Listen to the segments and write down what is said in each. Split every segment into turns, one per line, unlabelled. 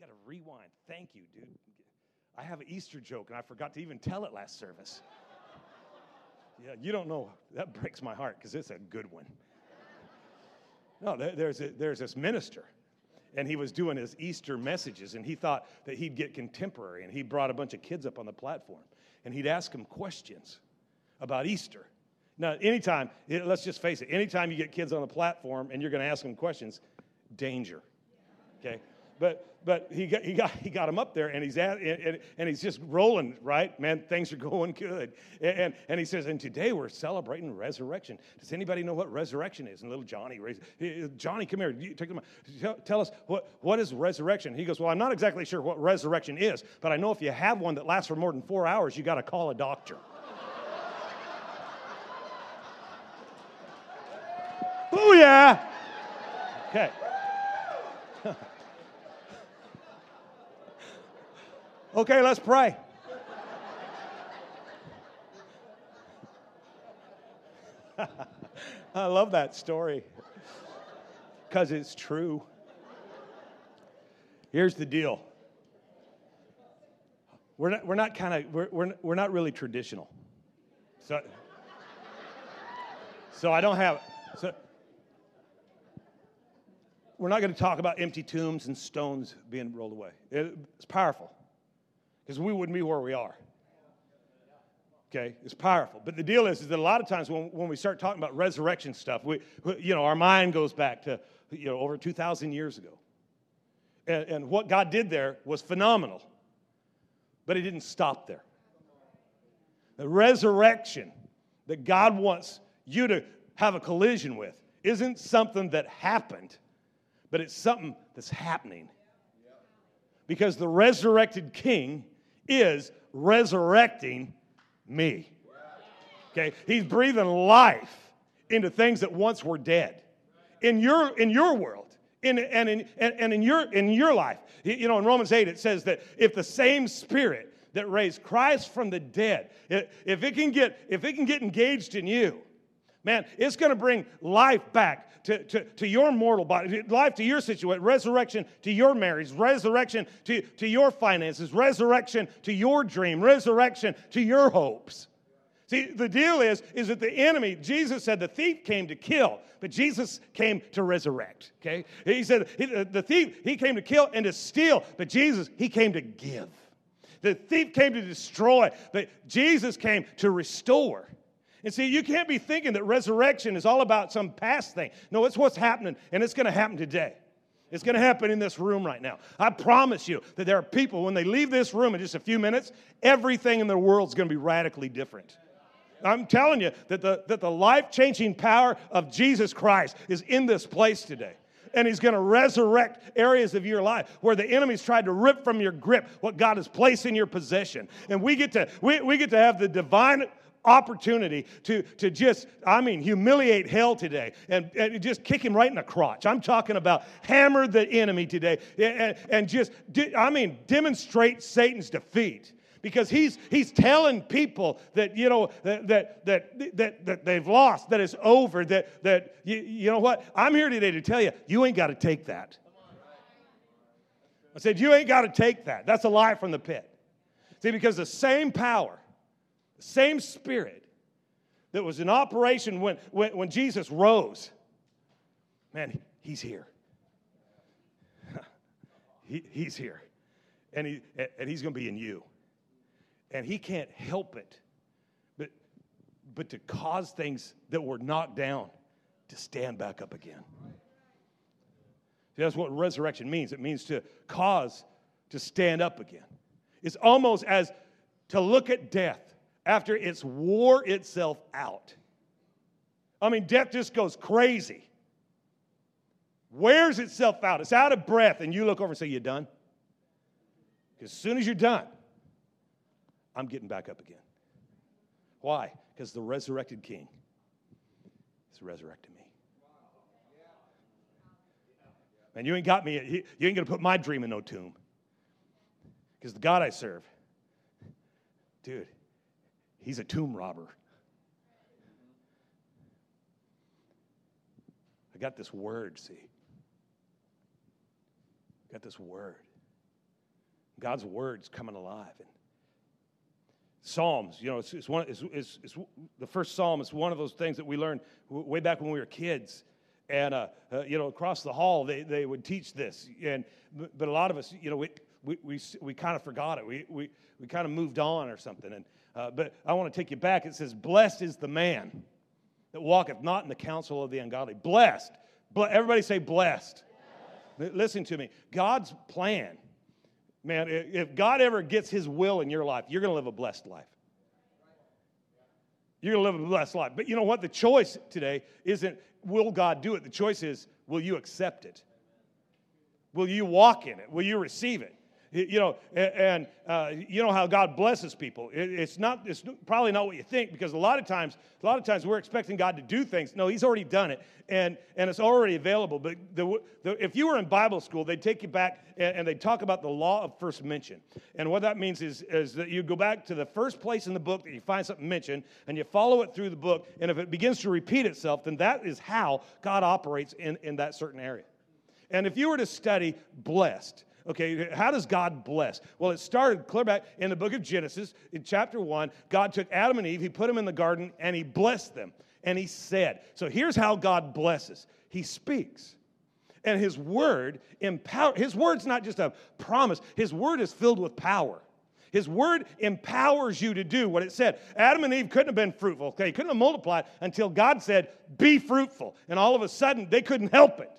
got to rewind. Thank you, dude. I have an Easter joke, and I forgot to even tell it last service. yeah, you don't know. That breaks my heart because it's a good one. No, there's, a, there's this minister, and he was doing his Easter messages, and he thought that he'd get contemporary, and he brought a bunch of kids up on the platform, and he'd ask them questions about Easter. Now, anytime, eh, let's just face it, anytime you get kids on the platform and you're going to ask them questions, danger. Okay? But but he got he got he got him up there and he's at and, and he's just rolling right? Man things are going good. And, and, and he says and today we're celebrating resurrection. Does anybody know what resurrection is? And little johnny raised uh, johnny come here. Take them tell, us what what is resurrection? He goes well i'm not exactly sure what resurrection is but i know if you have one that lasts for more than four hours you got to call a doctor. Yeah okay Okay, let's pray. I love that story because it's true. Here's the deal we're not, we're not kind of, we're, we're, we're not really traditional. So, so I don't have, so we're not going to talk about empty tombs and stones being rolled away. It, it's powerful because we wouldn't be where we are. Okay, it's powerful. But the deal is, is that a lot of times when, when we start talking about resurrection stuff, we, you know, our mind goes back to, you know, over 2,000 years ago. And, and what God did there was phenomenal. But it didn't stop there. The resurrection that God wants you to have a collision with isn't something that happened, but it's something that's happening. Because the resurrected king is resurrecting me. Okay? He's breathing life into things that once were dead. In your, in your world, in, and, in, and in, your, in your life. You know, in Romans 8, it says that if the same spirit that raised Christ from the dead, if it can get, if it can get engaged in you, man, it's going to bring life back to, to, to your mortal body, life to your situation, resurrection to your marriage, resurrection to, to your finances, resurrection to your dream, resurrection to your hopes. See, the deal is, is that the enemy, Jesus said the thief came to kill, but Jesus came to resurrect. Okay? He said uh, the thief, he came to kill and to steal, but Jesus, he came to give. The thief came to destroy, but Jesus came to restore. And see, you can't be thinking that resurrection is all about some past thing. No, it's what's happening, and it's going to happen today. It's going to happen in this room right now. I promise you that there are people, when they leave this room in just a few minutes, everything in their world is going to be radically different. I'm telling you that the, that the life changing power of Jesus Christ is in this place today. And he's going to resurrect areas of your life where the enemy's tried to rip from your grip what God has placed in your possession. And we get to, we, we get to have the divine opportunity to, to just, I mean, humiliate hell today and, and just kick him right in the crotch. I'm talking about hammer the enemy today and, and just, I mean, demonstrate Satan's defeat. Because he's he's telling people that you know that that that that, that they've lost that it's over that that you, you know what? I'm here today to tell you you ain't got to take that. I said you ain't got to take that. That's a lie from the pit. See because the same power the same spirit that was in operation when, when, when Jesus rose, man, he's here. he, he's here. And, he, and he's going to be in you. And he can't help it but, but to cause things that were knocked down to stand back up again. See, that's what resurrection means. It means to cause to stand up again. It's almost as to look at death after it's wore itself out. I mean, death just goes crazy, wears itself out. It's out of breath, and you look over and say, You're done? As soon as you're done, I'm getting back up again. Why? Because the resurrected king has resurrected me. Man, you ain't got me, you ain't gonna put my dream in no tomb. Because the God I serve, dude, He's a tomb robber. I got this word, see. I got this word. God's word's coming alive. And Psalms, you know, it's, it's one, it's, it's, it's, the first psalm is one of those things that we learned way back when we were kids. And, uh, uh, you know, across the hall, they, they would teach this. And, but a lot of us, you know, we, we, we, we kind of forgot it. We, we, we kind of moved on or something. And, uh, but I want to take you back. It says, Blessed is the man that walketh not in the counsel of the ungodly. Blessed. Everybody say blessed. blessed. Listen to me. God's plan Man, if God ever gets his will in your life, you're going to live a blessed life. You're going to live a blessed life. But you know what? The choice today isn't will God do it? The choice is will you accept it? Will you walk in it? Will you receive it? You know, and uh, you know how God blesses people. It's not. It's probably not what you think because a lot of times, a lot of times we're expecting God to do things. No, He's already done it, and and it's already available. But the, the, if you were in Bible school, they'd take you back and, and they'd talk about the law of first mention. And what that means is is that you go back to the first place in the book that you find something mentioned, and you follow it through the book. And if it begins to repeat itself, then that is how God operates in in that certain area. And if you were to study blessed Okay, how does God bless? Well, it started clear back in the book of Genesis, in chapter 1. God took Adam and Eve, he put them in the garden, and he blessed them. And he said, So here's how God blesses He speaks. And his word empower his word's not just a promise, his word is filled with power. His word empowers you to do what it said. Adam and Eve couldn't have been fruitful, okay? Couldn't have multiplied until God said, Be fruitful. And all of a sudden, they couldn't help it.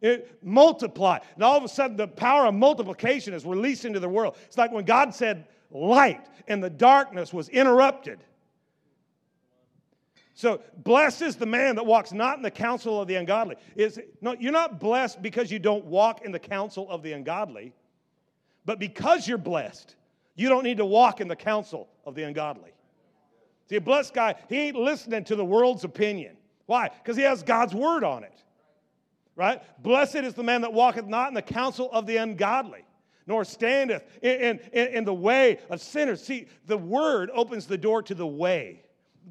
It multiplied. And all of a sudden, the power of multiplication is released into the world. It's like when God said light and the darkness was interrupted. So, blessed is the man that walks not in the counsel of the ungodly. Is, no, you're not blessed because you don't walk in the counsel of the ungodly, but because you're blessed, you don't need to walk in the counsel of the ungodly. See, a blessed guy, he ain't listening to the world's opinion. Why? Because he has God's word on it right? Blessed is the man that walketh not in the counsel of the ungodly, nor standeth in, in, in the way of sinners. See, the word opens the door to the way.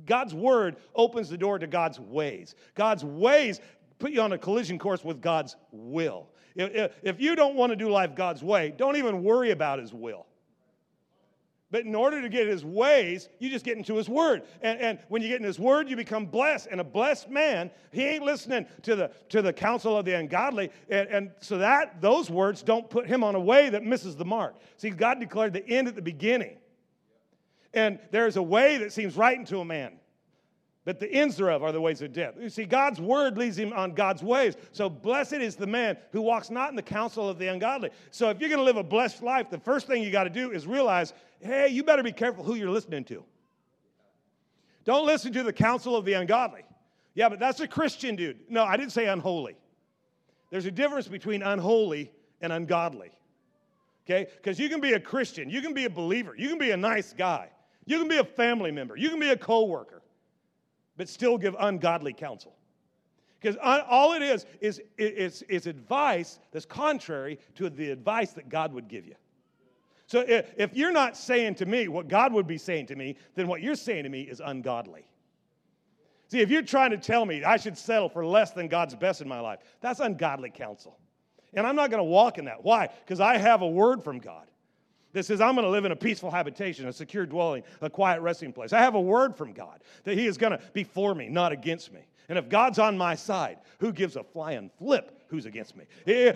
God's word opens the door to God's ways. God's ways put you on a collision course with God's will. If, if you don't want to do life God's way, don't even worry about his will. But in order to get his ways, you just get into his word. And, and when you get in his word, you become blessed. And a blessed man, he ain't listening to the, to the counsel of the ungodly. And, and so that those words don't put him on a way that misses the mark. See, God declared the end at the beginning. And there's a way that seems right unto a man. But the ends thereof are the ways of death. You see, God's word leads him on God's ways. So blessed is the man who walks not in the counsel of the ungodly. So if you're going to live a blessed life, the first thing you got to do is realize hey, you better be careful who you're listening to. Don't listen to the counsel of the ungodly. Yeah, but that's a Christian dude. No, I didn't say unholy. There's a difference between unholy and ungodly. Okay? Because you can be a Christian, you can be a believer, you can be a nice guy, you can be a family member, you can be a co worker but still give ungodly counsel. Because all it is, is, is, is advice that's contrary to the advice that God would give you. So if you're not saying to me what God would be saying to me, then what you're saying to me is ungodly. See, if you're trying to tell me I should settle for less than God's best in my life, that's ungodly counsel. And I'm not going to walk in that. Why? Because I have a word from God that says, I'm going to live in a peaceful habitation, a secure dwelling, a quiet resting place. I have a word from God that He is going to be for me, not against me. And if God's on my side, who gives a flying flip who's against me?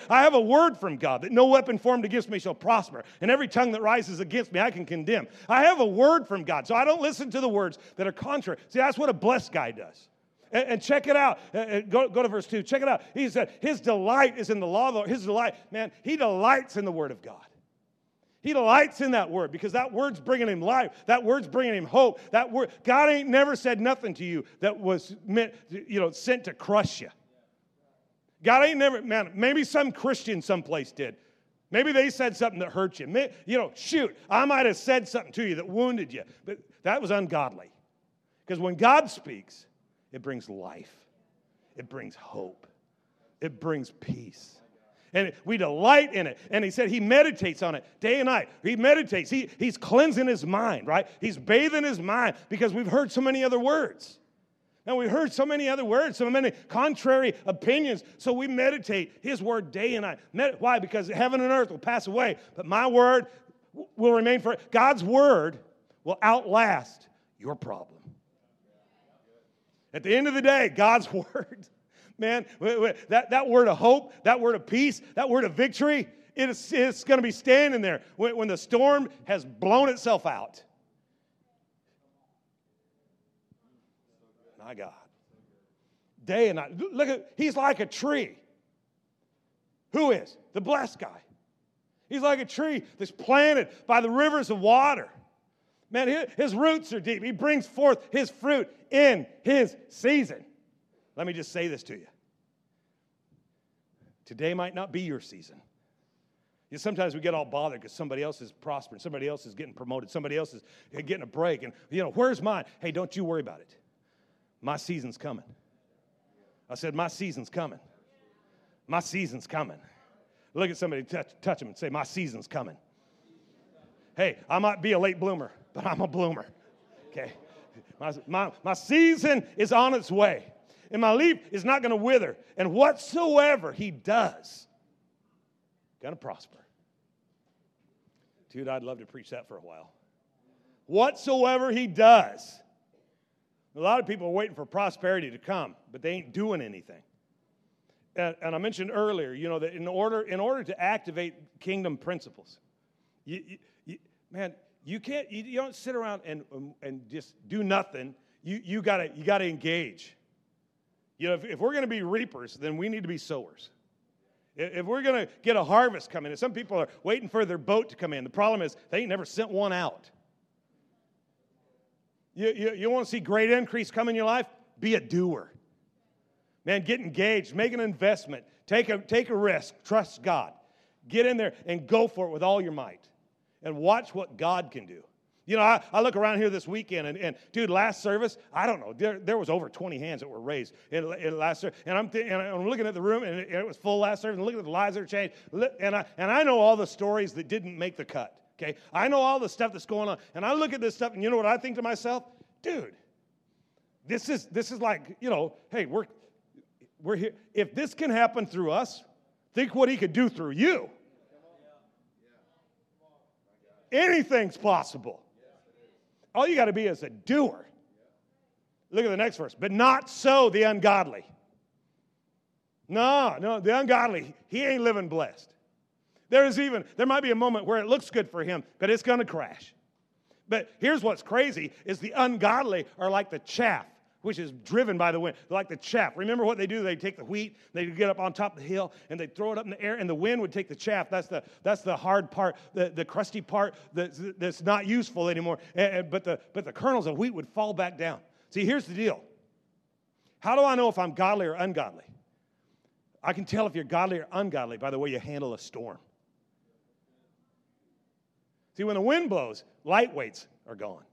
I have a word from God that no weapon formed against me shall prosper, and every tongue that rises against me I can condemn. I have a word from God, so I don't listen to the words that are contrary. See, that's what a blessed guy does. And, check it out. Uh, uh, go, go to verse 2. Check it out. He said, His delight is in the law of His delight, man, he delights in the word of God. He delights in that word because that word's bringing him life. That word's bringing him hope. That word, God ain't never said nothing to you that was meant, you know, sent to crush you. God ain't never, man, maybe some Christian someplace did. Maybe they said something that hurt you. You know, shoot, I might have said something to you that wounded you, but that was ungodly. Because when God speaks, it brings life, it brings hope, it brings peace and we delight in it. And he said he meditates on it day and night. He meditates. He, he's cleansing his mind, right? He's bathing his mind because we've heard so many other words. And we heard so many other words, so many contrary opinions. So we meditate His word day and night. Why? Because heaven and earth will pass away, but my word will remain for God's word will outlast your problem. At the end of the day, God's word, man, that, that word of hope, that word of peace, that word of victory, it is, it's going to be standing there when, when the storm has blown itself out. My God. Day and night. Look at, he's like a tree. Who is? The blessed guy. He's like a tree that's planted by the rivers of water. Man, his roots are deep. He brings forth his fruit in his season. Let me just say this to you. Today might not be your season. You know, sometimes we get all bothered because somebody else is prospering, somebody else is getting promoted, somebody else is getting a break. And, you know, where's mine? Hey, don't you worry about it. My season's coming. I said, My season's coming. My season's coming. Look at somebody, touch, touch them, and say, My season's coming. Hey, I might be a late bloomer, but I'm a bloomer. Okay? My, my, my season is on its way, and my leaf is not going to wither. And whatsoever he does, going to prosper. Dude, I'd love to preach that for a while. Whatsoever he does, a lot of people are waiting for prosperity to come, but they ain't doing anything. And, and I mentioned earlier, you know, that in order, in order to activate kingdom principles, you, you, you, man, you can't, you, don't sit around and, um, and just do nothing. You, you gotta, you gotta engage. You know, if, if we're gonna be reapers, then we need to be sowers. If we're going to get a harvest coming, some people are waiting for their boat to come in, the problem is they ain't never sent one out. You, you, you want to see great increase come in your life? Be a doer. Man, get engaged, make an investment, take a, take a risk, trust God. Get in there and go for it with all your might and watch what God can do. You know, I, I look around here this weekend, and, and dude, last service, I don't know, there, there was over 20 hands that were raised in, in last service. And I'm, th- and I'm looking at the room, and it, it was full last service, and looking at the lives that are changed. And I, and I know all the stories that didn't make the cut, okay? I know all the stuff that's going on. And I look at this stuff, and you know what I think to myself? Dude, this is, this is like, you know, hey, we're, we're here. If this can happen through us, think what he could do through you. Anything's possible. All you got to be is a doer. Look at the next verse. But not so the ungodly. No, no, the ungodly, he ain't living blessed. There is even, there might be a moment where it looks good for him, but it's going to crash. But here's what's crazy is the ungodly are like the chaff which is driven by the wind, like the chaff. Remember what they do? They take the wheat, they get up on top of the hill, and they throw it up in the air, and the wind would take the chaff. That's the, that's the hard part, the, the crusty part that's, that's not useful anymore. But, the, but the kernels of wheat would fall back down. See, here's the deal. How do I know if I'm godly or ungodly? I can tell if you're godly or ungodly by the way you handle a storm. See, when the wind blows, lightweights are gone.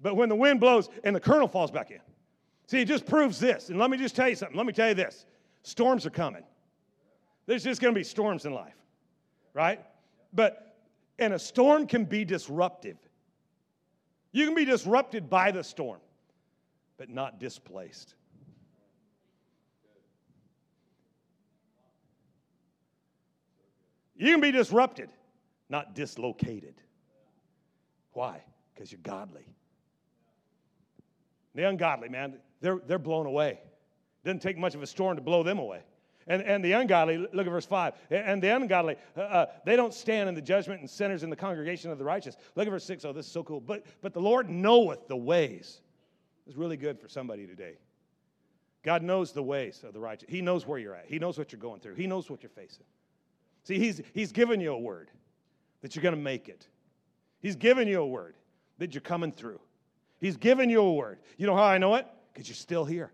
But when the wind blows and the kernel falls back in. See, it just proves this. And let me just tell you something. Let me tell you this storms are coming. There's just going to be storms in life, right? But, and a storm can be disruptive. You can be disrupted by the storm, but not displaced. You can be disrupted, not dislocated. Why? Because you're godly. The ungodly, man, they're, they're blown away. Doesn't take much of a storm to blow them away. And, and the ungodly, look at verse 5. And the ungodly, uh, uh, they don't stand in the judgment and sinners in the congregation of the righteous. Look at verse 6. Oh, this is so cool. But, but the Lord knoweth the ways. It's really good for somebody today. God knows the ways of the righteous. He knows where you're at. He knows what you're going through. He knows what you're facing. See, He's, he's given you a word that you're going to make it. He's given you a word that you're coming through. He's given you a word. You know how I know it? Because you're still here.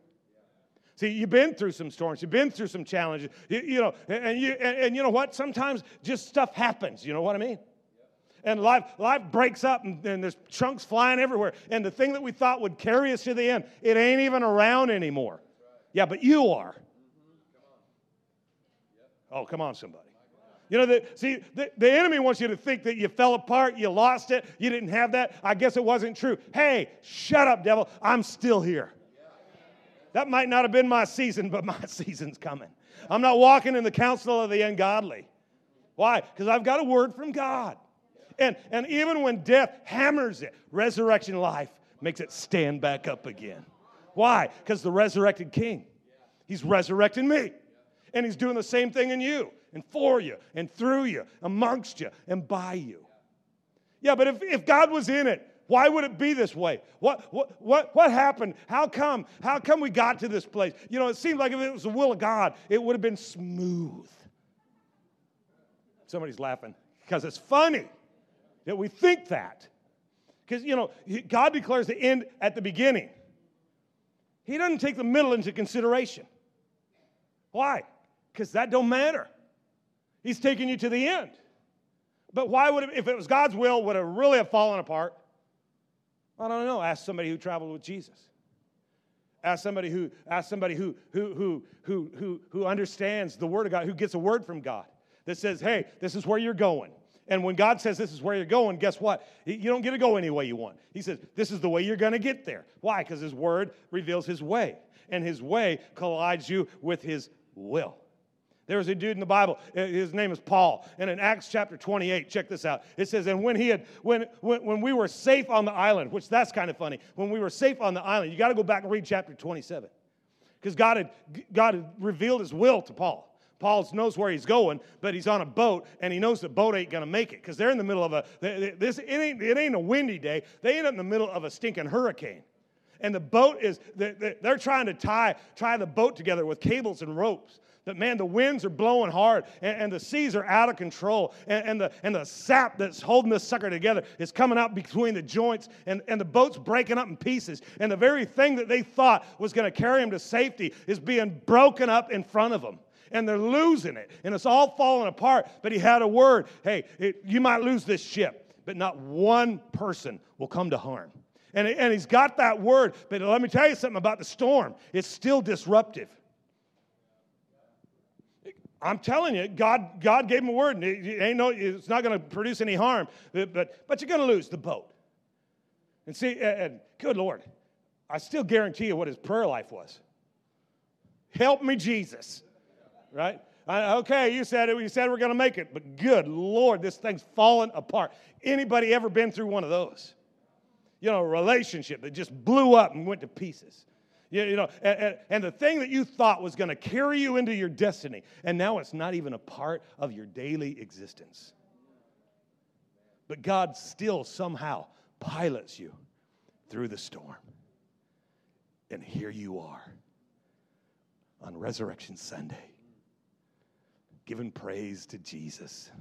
See, you've been through some storms, you've been through some challenges, you, you know, and you, and, and, you know what? Sometimes just stuff happens. You know what I mean? And life, life breaks up and, and there's chunks flying everywhere. And the thing that we thought would carry us to the end, it ain't even around anymore. Yeah, but you are. Oh, come on, somebody. You know, the, see, the, the enemy wants you to think that you fell apart, you lost it, you didn't have that. I guess it wasn't true. Hey, shut up, devil. I'm still here. That might not have been my season, but my season's coming. I'm not walking in the counsel of the ungodly. Why? Because I've got a word from God. And, and even when death hammers it, resurrection life makes it stand back up again. Why? Because the resurrected king, he's resurrecting me. And he's doing the same thing in you and for you and through you, amongst you and by you. Yeah, but if, if God was in it, why would it be this way? What, what, what, what happened? How come? How come we got to this place? You know, it seemed like if it was the will of God, it would have been smooth. Somebody's laughing because it's funny that we think that. Because, you know, God declares the end at the beginning. He doesn't take the middle into consideration. Why? Because that don't matter. He's taking you to the end. But why would it, if it was God's will, would it really have fallen apart? I don't know. Ask somebody who traveled with Jesus. Ask somebody who, ask somebody who, who, who, who, who, who understands the word of God, who gets a word from God that says, hey, this is where you're going. And when God says this is where you're going, guess what? You don't get to go any way you want. He says, this is the way you're going to get there. Why? Because His Word reveals His way, and His way collides you with His will. There was a dude in the Bible, uh, his name is Paul. And in Acts chapter 28, check this out. It says, And when he had, when, when, when we were safe on the island, which that's kind of funny, when we were safe on the island, you got to go back and read chapter 27. Because God had, God had revealed his will to Paul. Paul knows where he's going, but he's on a boat, and he knows the boat ain't to make it because they're in the middle of a this it ain't it ain't a windy day. They end up in the middle of a stinking hurricane, and the boat is they're trying to tie tie the boat together with cables and ropes. That man, the winds are blowing hard, and, and the seas are out of control, and, and the and the sap that's holding this sucker together is coming out between the joints, and, and the boat's breaking up in pieces, and the very thing that they thought was going to carry them to safety is being broken up in front of them and they're losing it and it's all falling apart. But he had a word hey, it, you might lose this ship, but not one person will come to harm. And, and he's got that word, but let me tell you something about the storm. It's still disruptive. I'm telling you, God, God gave him a word, and it, ain't no, it's not going to produce any harm, but, but you're going to lose the boat. And see, and good Lord, I still guarantee you what his prayer life was. Help me, Jesus right? okay, you said it. You said we're going to make it, but good Lord, this thing's falling apart. Anybody ever been through one of those? You know, a relationship that just blew up and went to pieces. You, you know, and, and, and the thing that you thought was going to carry you into your destiny, and now it's not even a part of your daily existence. But God still somehow pilots you through the storm. And here you are on Resurrection Sunday giving praise to Jesus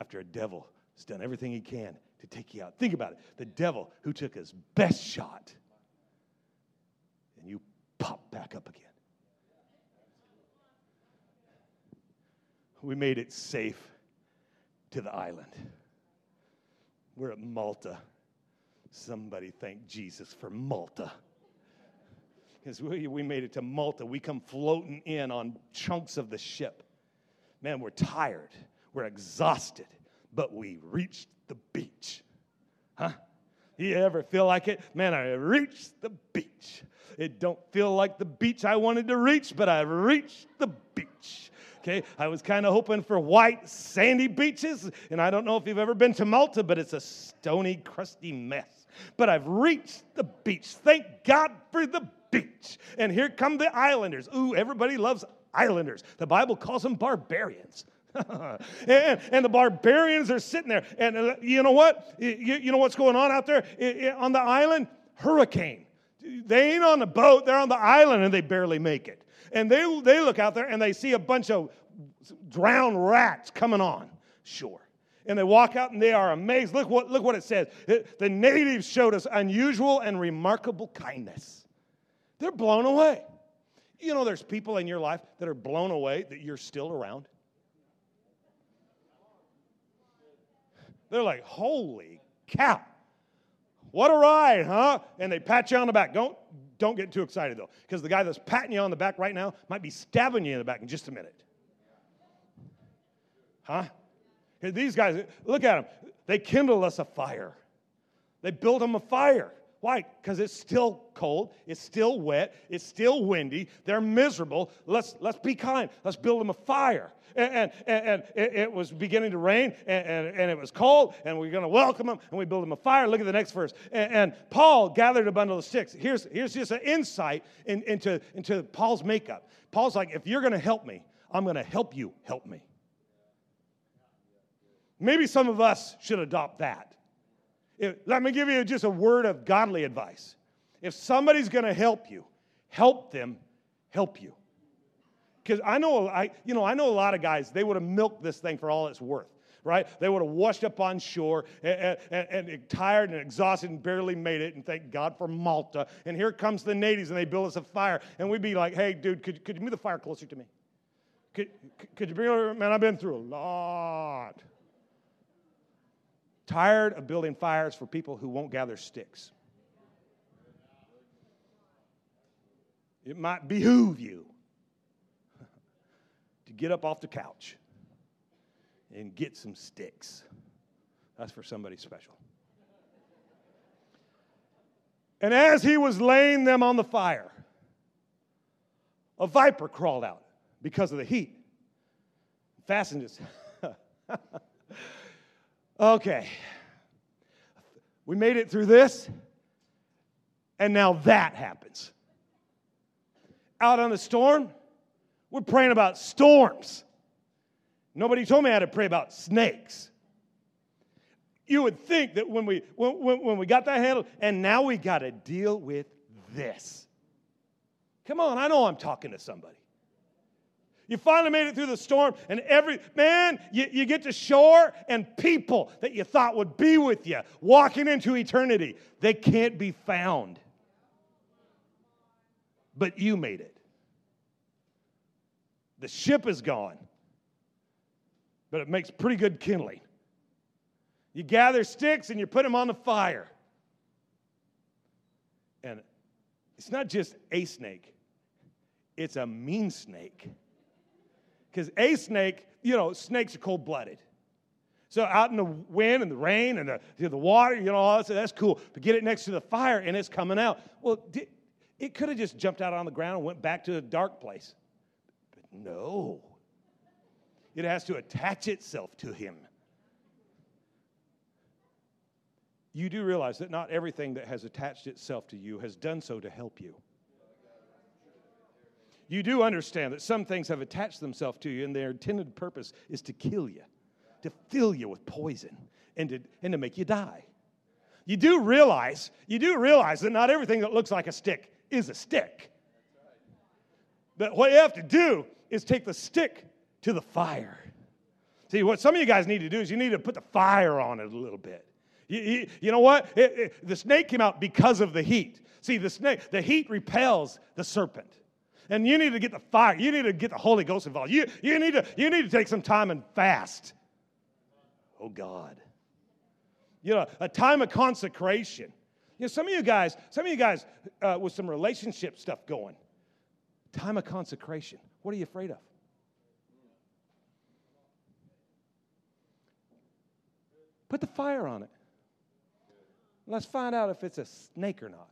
after a devil has done everything he can to take you out. Think about it the devil who took his best shot, and you pop back up again. We made it safe to the island. We're at Malta. Somebody thank Jesus for Malta because we, we made it to Malta. We come floating in on chunks of the ship. Man, we're tired, we're exhausted, but we reached the beach. Huh? You ever feel like it? Man, I reached the beach. It don't feel like the beach I wanted to reach, but I reached the beach. Okay, I was kind of hoping for white, sandy beaches, and I don't know if you've ever been to Malta, but it's a stony, crusty mess. But I've reached the beach. Thank God for the beach. And here come the islanders. Ooh, everybody loves islanders. The Bible calls them barbarians. and, and, the barbarians are sitting there. And uh, you know what? You, you know what's going on out there on the island? Hurricane. They ain't on the boat, they're on the island and they barely make it. And they, they look out there and they see a bunch of drowned rats coming on shore. And they walk out and they are amazed. Look what, look what it says. The natives showed us unusual and remarkable kindness. They're blown away. You know, there's people in your life that are blown away that you're still around. They're like, holy cow. What a ride, huh? And they pat you on the back. Don't, don't get too excited though, because the guy that's patting you on the back right now might be stabbing you in the back in just a minute. Huh? These guys, look at them. They kindled us a fire. They built them a fire. Why? Because it's still cold, it's still wet, it's still windy, they're miserable. Let's, let's be kind. Let's build them a fire. And, and, and it, it, was beginning to rain, and, and, and it was cold, and we are going to welcome them, and we build them a fire. Look at the next verse. And, and Paul gathered a bundle of sticks. Here's, here's just an insight in, into, into Paul's makeup. Paul's like, if you're going to help me, I'm going to help you help me. Maybe some of us should adopt that. If, let me give you just a word of godly advice. If somebody's going to help you, help them help you. Because I know, I, you know, I know a lot of guys, they would have milked this thing for all it's worth, right? They would have washed up on shore and, and, and, tired and exhausted and barely made it, and thank God for Malta. And here comes the natives, and they build us a fire. And we'd be like, hey, dude, could, could you move the fire closer to me? Could, could you bring over? Man, I've been through a lot. Tired of building fires for people who won't gather sticks. It might behoove you to get up off the couch and get some sticks. That's for somebody special. And as he was laying them on the fire, a viper crawled out because of the heat. Fastened his. Okay. We made it through this, and now that happens. Out on the storm, we're praying about storms. Nobody told me how to pray about snakes. You would think that when we, when, when we got that handled, and now we got to deal with this. Come on, I know I'm talking to somebody. You finally made it through the storm, and every man, you, you get to shore, and people that you thought would be with you walking into eternity, they can't be found. But you made it. The ship is gone, but it makes pretty good kindling. You gather sticks and you put them on the fire. And it's not just a snake, it's a mean snake. Because a snake, you know, snakes are cold blooded. So out in the wind and the rain and the, the water, you know, all that, that's cool. But get it next to the fire and it's coming out. Well, it could have just jumped out on the ground and went back to a dark place. But no. It has to attach itself to him. You do realize that not everything that has attached itself to you has done so to help you you do understand that some things have attached themselves to you, and their intended purpose is to kill you, to fill you with poison, and to, and to make you die. You do realize, you do realize that not everything that looks like a stick is a stick. But what you have to do is take the stick to the fire. See, what some of you guys need to do is you need to put the fire on it a little bit. You, you, you know what? It, it, the snake came out because of the heat. See, the snake, the heat repels the serpent. And you need to get the fire. You need to get the Holy Ghost involved. You, you, need, to, you need to take some time and fast. Oh, God. You know, a time of consecration. You know, some of you guys, some of you guys uh, with some relationship stuff going, time of consecration. What are you afraid of? Put the fire on it. Let's find out if it's a snake or not.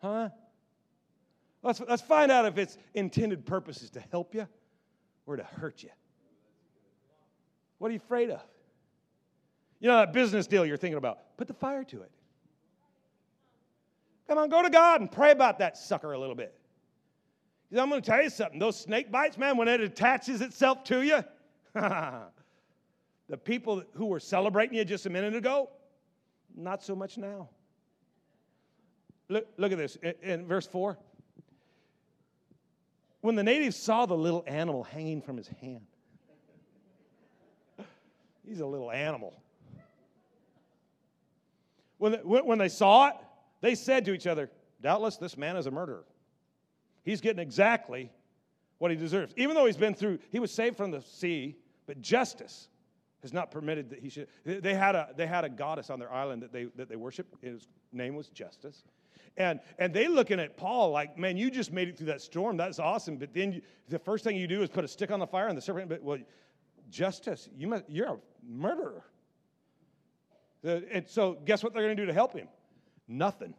Huh? Let's, let's find out if its intended purpose is to help you or to hurt you. What are you afraid of? You know that business deal you're thinking about? Put the fire to it. Come on, go to God and pray about that sucker a little bit. I'm going to tell you something. Those snake bites, man, when it attaches itself to you, the people who were celebrating you just a minute ago, not so much now. Look, look at this in, in verse 4 when the natives saw the little animal hanging from his hand. He's a little animal. When, when they saw it, they said to each other, Doubtless this man is a murderer. He's getting exactly what he deserves. Even though he's been through, he was saved from the sea, but justice has not permitted that he should. They had a, they had a goddess on their island that they, that they worshiped. His name was Justice. And, and they looking at Paul like, man, you just made it through that storm. That's awesome. But then you, the first thing you do is put a stick on the fire and the serpent, but, well, justice. You must, you're a murderer. And so, guess what they're going to do to help him? Nothing.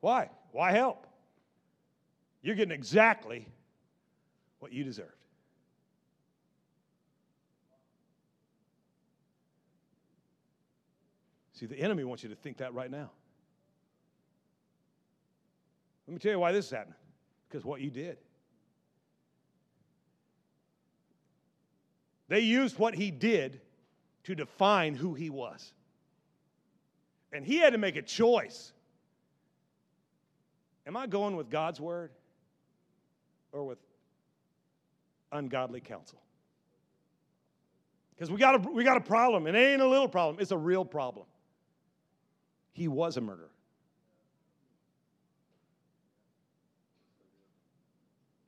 Why? Why help? You're getting exactly what you deserved. See, the enemy wants you to think that right now. Let me tell you why this is happening. Because what you did. They used what he did to define who he was. And he had to make a choice. Am I going with God's word or with ungodly counsel? Because we got, a, we got a problem, and it ain't a little problem, it's a real problem. He was a murderer.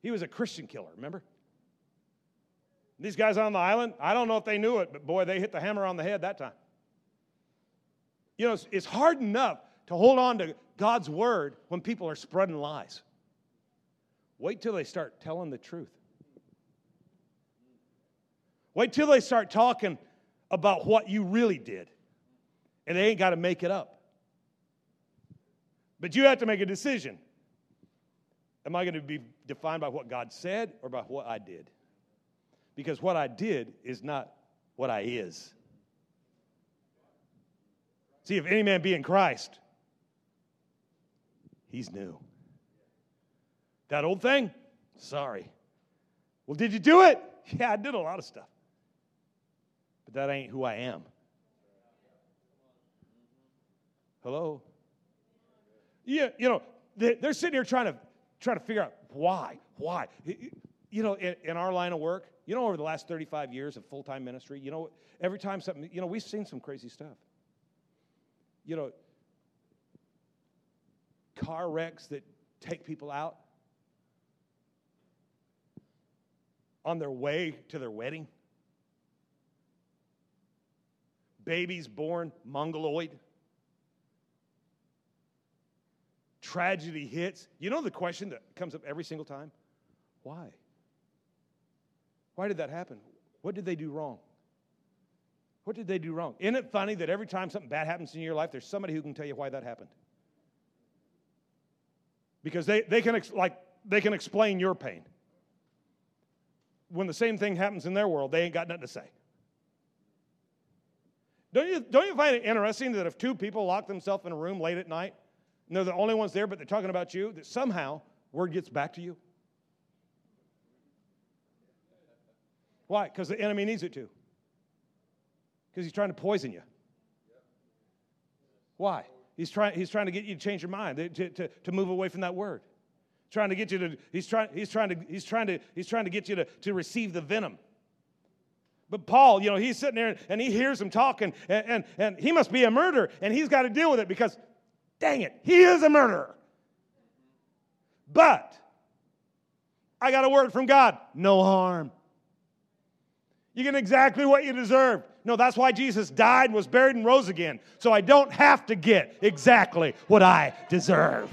He was a Christian killer, remember? These guys on the island, I don't know if they knew it, but boy, they hit the hammer on the head that time. You know, it's, hard enough to hold on to God's word when people are spreading lies. Wait till they start telling the truth. Wait till they start talking about what you really did. And they ain't got to make it up. But you have to make a decision. Am I going to be defined by what God said or by what I did? Because what I did is not what I is. See, if any man be in Christ, he's new. That old thing? Sorry. Well, did you do it? Yeah, I did a lot of stuff. But that ain't who I am. Hello? Yeah, you know, they're sitting here trying to trying to figure out why, why. You know, in, in our line of work, you know, over the last 35 years of full time ministry, you know, every time something, you know, we've seen some crazy stuff. You know, car wrecks that take people out on their way to their wedding, babies born mongoloid. Tragedy hits, you know the question that comes up every single time? Why? Why did that happen? What did they do wrong? What did they do wrong? Isn't it funny that every time something bad happens in your life, there's somebody who can tell you why that happened? Because they, they, can, ex- like, they can explain your pain. When the same thing happens in their world, they ain't got nothing to say. Don't you, don't you find it interesting that if two people lock themselves in a room late at night and they're the only ones there, but they're talking about you, that somehow word gets back to you? Why? Because the enemy needs it to. Because he's trying to poison you. Why? He's trying, he's trying to get you to change your mind, to, to, to move away from that word. Trying to get you to, he's trying, he's trying to, he's trying to, he's trying to get you to, to receive the venom. But Paul, you know, he's sitting there and he hears him talking, and, and, and he must be a murderer, and he's got to deal with it because Dang it, he is a murderer. But I got a word from God no harm. You get exactly what you deserve. No, that's why Jesus died, and was buried, and rose again. So I don't have to get exactly what I deserve.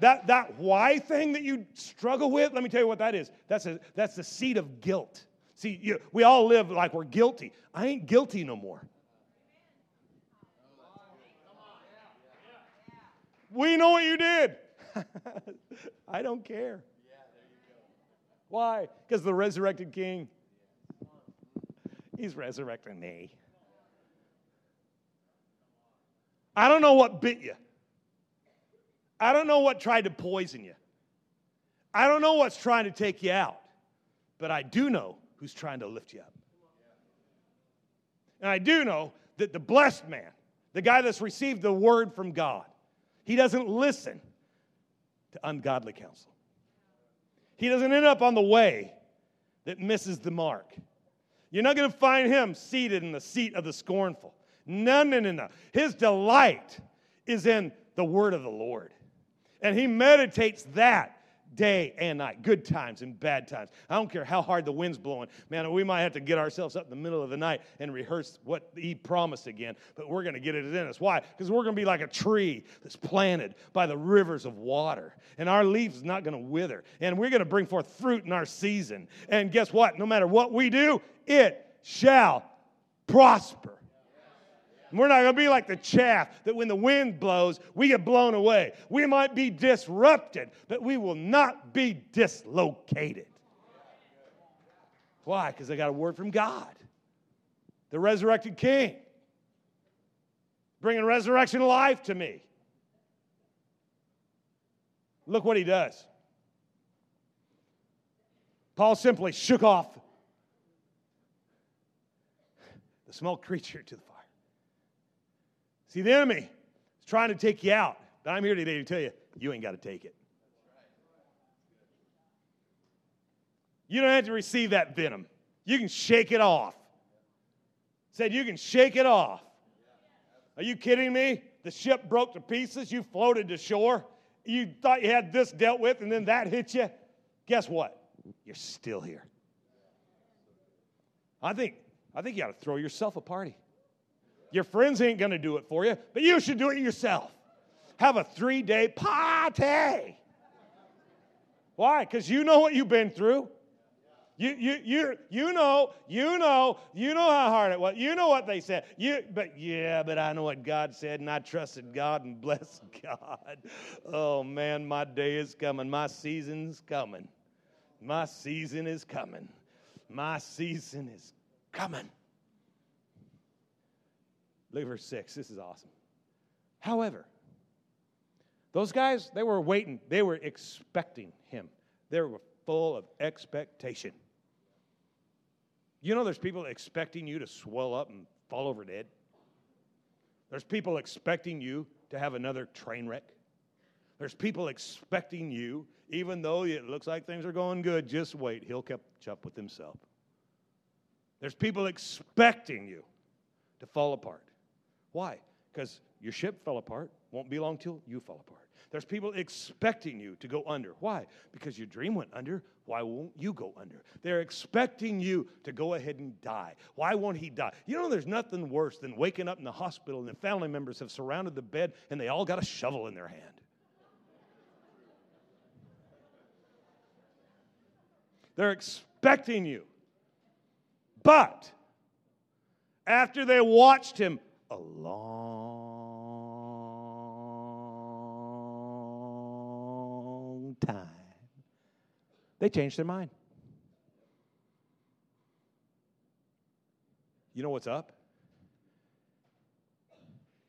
That, that why thing that you struggle with, let me tell you what that is. That's, a, that's the seed of guilt. See, you, we all live like we're guilty. I ain't guilty no more. We know what you did. I don't care. Why? Because the resurrected king, he's resurrecting me. I don't know what bit you. I don't know what tried to poison you. I don't know what's trying to take you out. But I do know who's trying to lift you up. And I do know that the blessed man, the guy that's received the word from God, he doesn't listen to ungodly counsel. He doesn't end up on the way that misses the mark. You're not going to find him seated in the seat of the scornful. No, no, no, no. His delight is in the word of the Lord. And he meditates that day and night, good times and bad times. I don't care how hard the wind's blowing. Man, we might have to get ourselves up in the middle of the night and rehearse what he promised again, but we're going to get it in us. Why? Because we're going to be like a tree that's planted by the rivers of water, and our leaves not going to wither, and we're going to bring forth fruit in our season. And guess what? No matter what we do, it shall prosper. We're not going to be like the chaff that when the wind blows, we get blown away. We might be disrupted, but we will not be dislocated. Why? Because I got a word from God, the resurrected King, bringing resurrection life to me. Look what he does. Paul simply shook off the small creature to the fire. See, the enemy is trying to take you out. But I'm here today to tell you, you ain't got to take it. You don't have to receive that venom. You can shake it off. Said you can shake it off. Are you kidding me? The ship broke to pieces. You floated to shore. You thought you had this dealt with, and then that hit you. Guess what? You're still here. I think, I think you ought to throw yourself a party. Your friends ain't going to do it for you, but you should do it yourself. Have a three day party. Why? Because you know what you've been through. You, you, you, you know, you know, you know how hard it was. You know what they said. You, but yeah, but I know what God said, and I trusted God and blessed God. Oh man, my day is coming. My season's coming. My season is coming. My season is coming. Look at verse 6. This is awesome. However, those guys, they were waiting, they were expecting him. They were full of expectation. You know, there's people expecting you to swell up and fall over dead. There's people expecting you to have another train wreck. There's people expecting you, even though it looks like things are going good, just wait, he'll catch up with himself. There's people expecting you to fall apart. Why? Because your ship fell apart. Won't be long till you fall apart. There's people expecting you to go under. Why? Because your dream went under. Why won't you go under? They're expecting you to go ahead and die. Why won't he die? You know, there's nothing worse than waking up in the hospital and the family members have surrounded the bed and they all got a shovel in their hand. They're expecting you. But after they watched him long time. They changed their mind. You know what's up?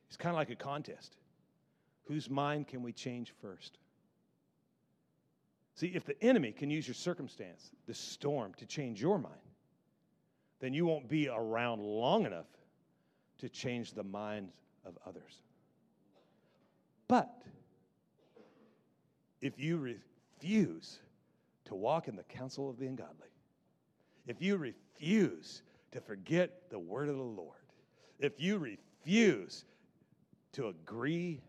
It's kind of like a contest. Whose mind can we change first? See, if the enemy can use your circumstance, the storm, to change your mind, then you won't be around long enough to change the minds of others. But if you refuse to walk in the counsel of the ungodly, if you refuse to forget the word of the Lord, if you refuse to agree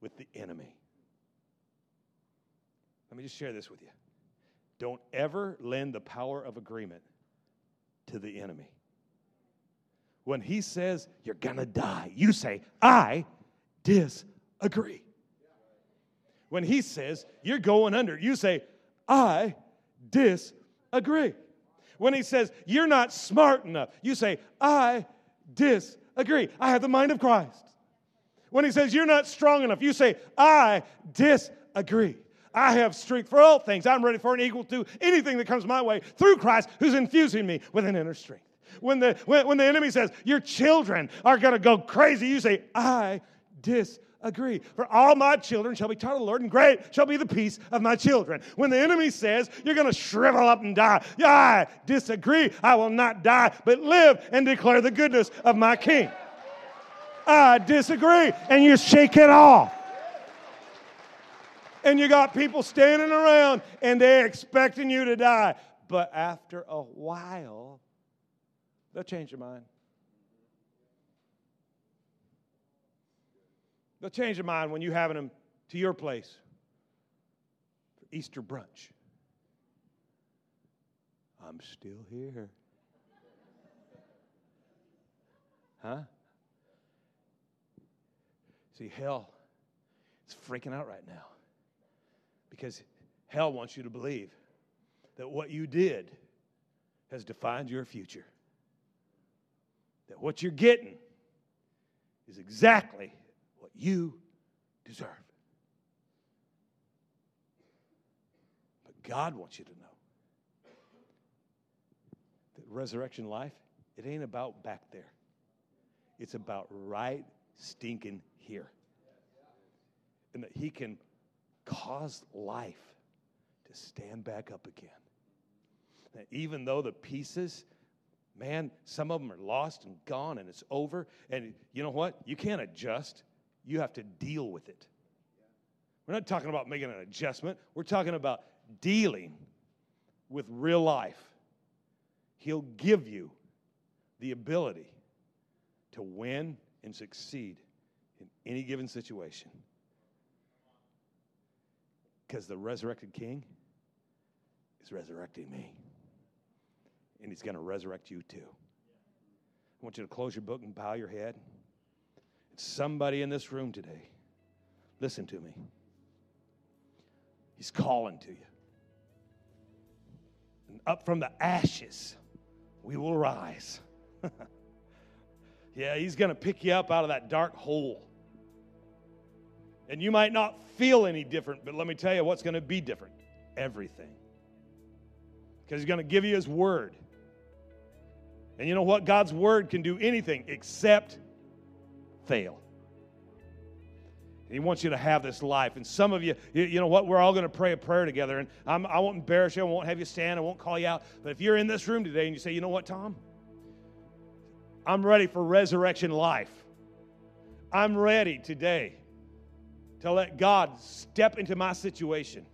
with the enemy, let me just share this with you. Don't ever lend the power of agreement to the enemy when he says you're gonna die, you say, I disagree. When he says you're going under, you say, I disagree. When he says you're not smart enough, you say, I disagree. I have the mind of Christ. When he says you're not strong enough, you say, I disagree. I have strength for all things. I'm ready for and equal to anything that comes my way through Christ who's infusing me with an inner strength. When the, when, when the enemy says, Your children are going to go crazy, you say, I disagree. For all my children shall be taught of the Lord, and great shall be the peace of my children. When the enemy says, You're going to shrivel up and die, I disagree. I will not die, but live and declare the goodness of my King. I disagree. And you shake it off and you got people standing around and they're expecting you to die. But after a while, They'll change their mind. They'll change their mind when you having them to your place for Easter brunch. I'm still here. Huh? See, hell is freaking out right now because hell wants you to believe that what you did has defined your future. That what you're getting is exactly what you deserve. But God wants you to know that resurrection life, it ain't about back there. It's about right stinking here. And that He can cause life to stand back up again. That even though the pieces, man, some of them are lost and gone and it's over. And you know what? You can't adjust, you have to deal with it. We're not talking about making an adjustment, we're talking about dealing with real life. He'll give you the ability to win and succeed in any given situation. Because the resurrected King is resurrecting me. And he's going to resurrect you too. I want you to close your book and bow your head. It's somebody in this room today. Listen to me. He's calling to you. And up from the ashes, we will rise. yeah, he's going to pick you up out of that dark hole. And you might not feel any different, but let me tell you what's going to be different everything. Because he's going to give you his word. And you know what? God's word can do anything except fail. He wants you to have this life. And some of you, you, know what? We're all going to pray a prayer together. And I'm, I won't embarrass you. I won't have you stand. I won't call you out. But if you're in this room today and you say, you know what, Tom? I'm ready for resurrection life. I'm ready today to let God step into my situation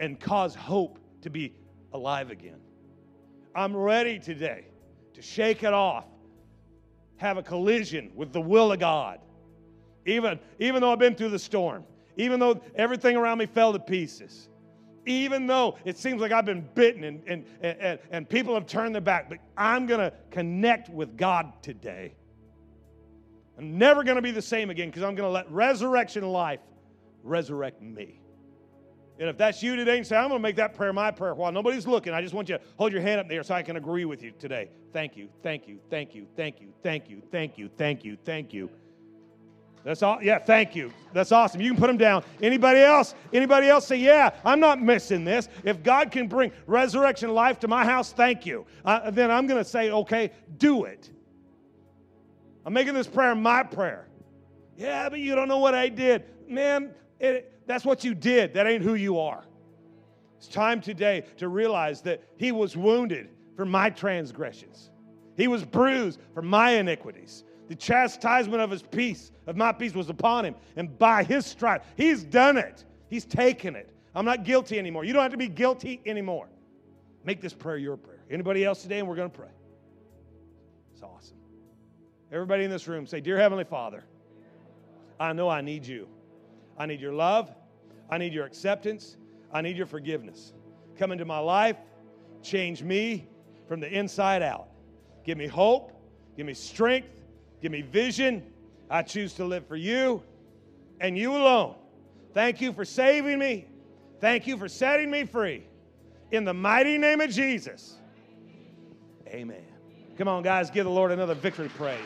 and cause hope to be alive again. I'm ready today to shake it off, have a collision with the will of God. Even, even though I've been through the storm, even though everything around me fell to pieces, even though it seems like I've been bitten and, and, and, and people have turned their back, but I'm going to connect with God today. I'm never going to be the same again because I'm going to let resurrection life resurrect me. And if that's you today and say, I'm going to make that prayer my prayer while nobody's looking, I just want you to hold your hand up there so I can agree with you today. Thank you, thank you, thank you, thank you, thank you, thank you, thank you, thank you. That's all. Yeah, thank you. That's awesome. You can put them down. Anybody else? Anybody else say, yeah, I'm not missing this. If God can bring resurrection life to my house, thank you. Uh, then I'm going to say, okay, do it. I'm making this prayer my prayer. Yeah, but you don't know what I did. Man, it, that's what you did. That ain't who you are. It's time today to realize that He was wounded for my transgressions, He was bruised for my iniquities. The chastisement of His peace, of my peace, was upon Him. And by His stripe, He's done it. He's taken it. I'm not guilty anymore. You don't have to be guilty anymore. Make this prayer your prayer. Anybody else today? And we're going to pray. It's awesome. Everybody in this room say, Dear Heavenly Father, I know I need you. I need your love. I need your acceptance. I need your forgiveness. Come into my life, change me from the inside out. Give me hope, give me strength, give me vision. I choose to live for you and you alone. Thank you for saving me. Thank you for setting me free. In the mighty name of Jesus. Amen. Come on, guys, give the Lord another victory praise.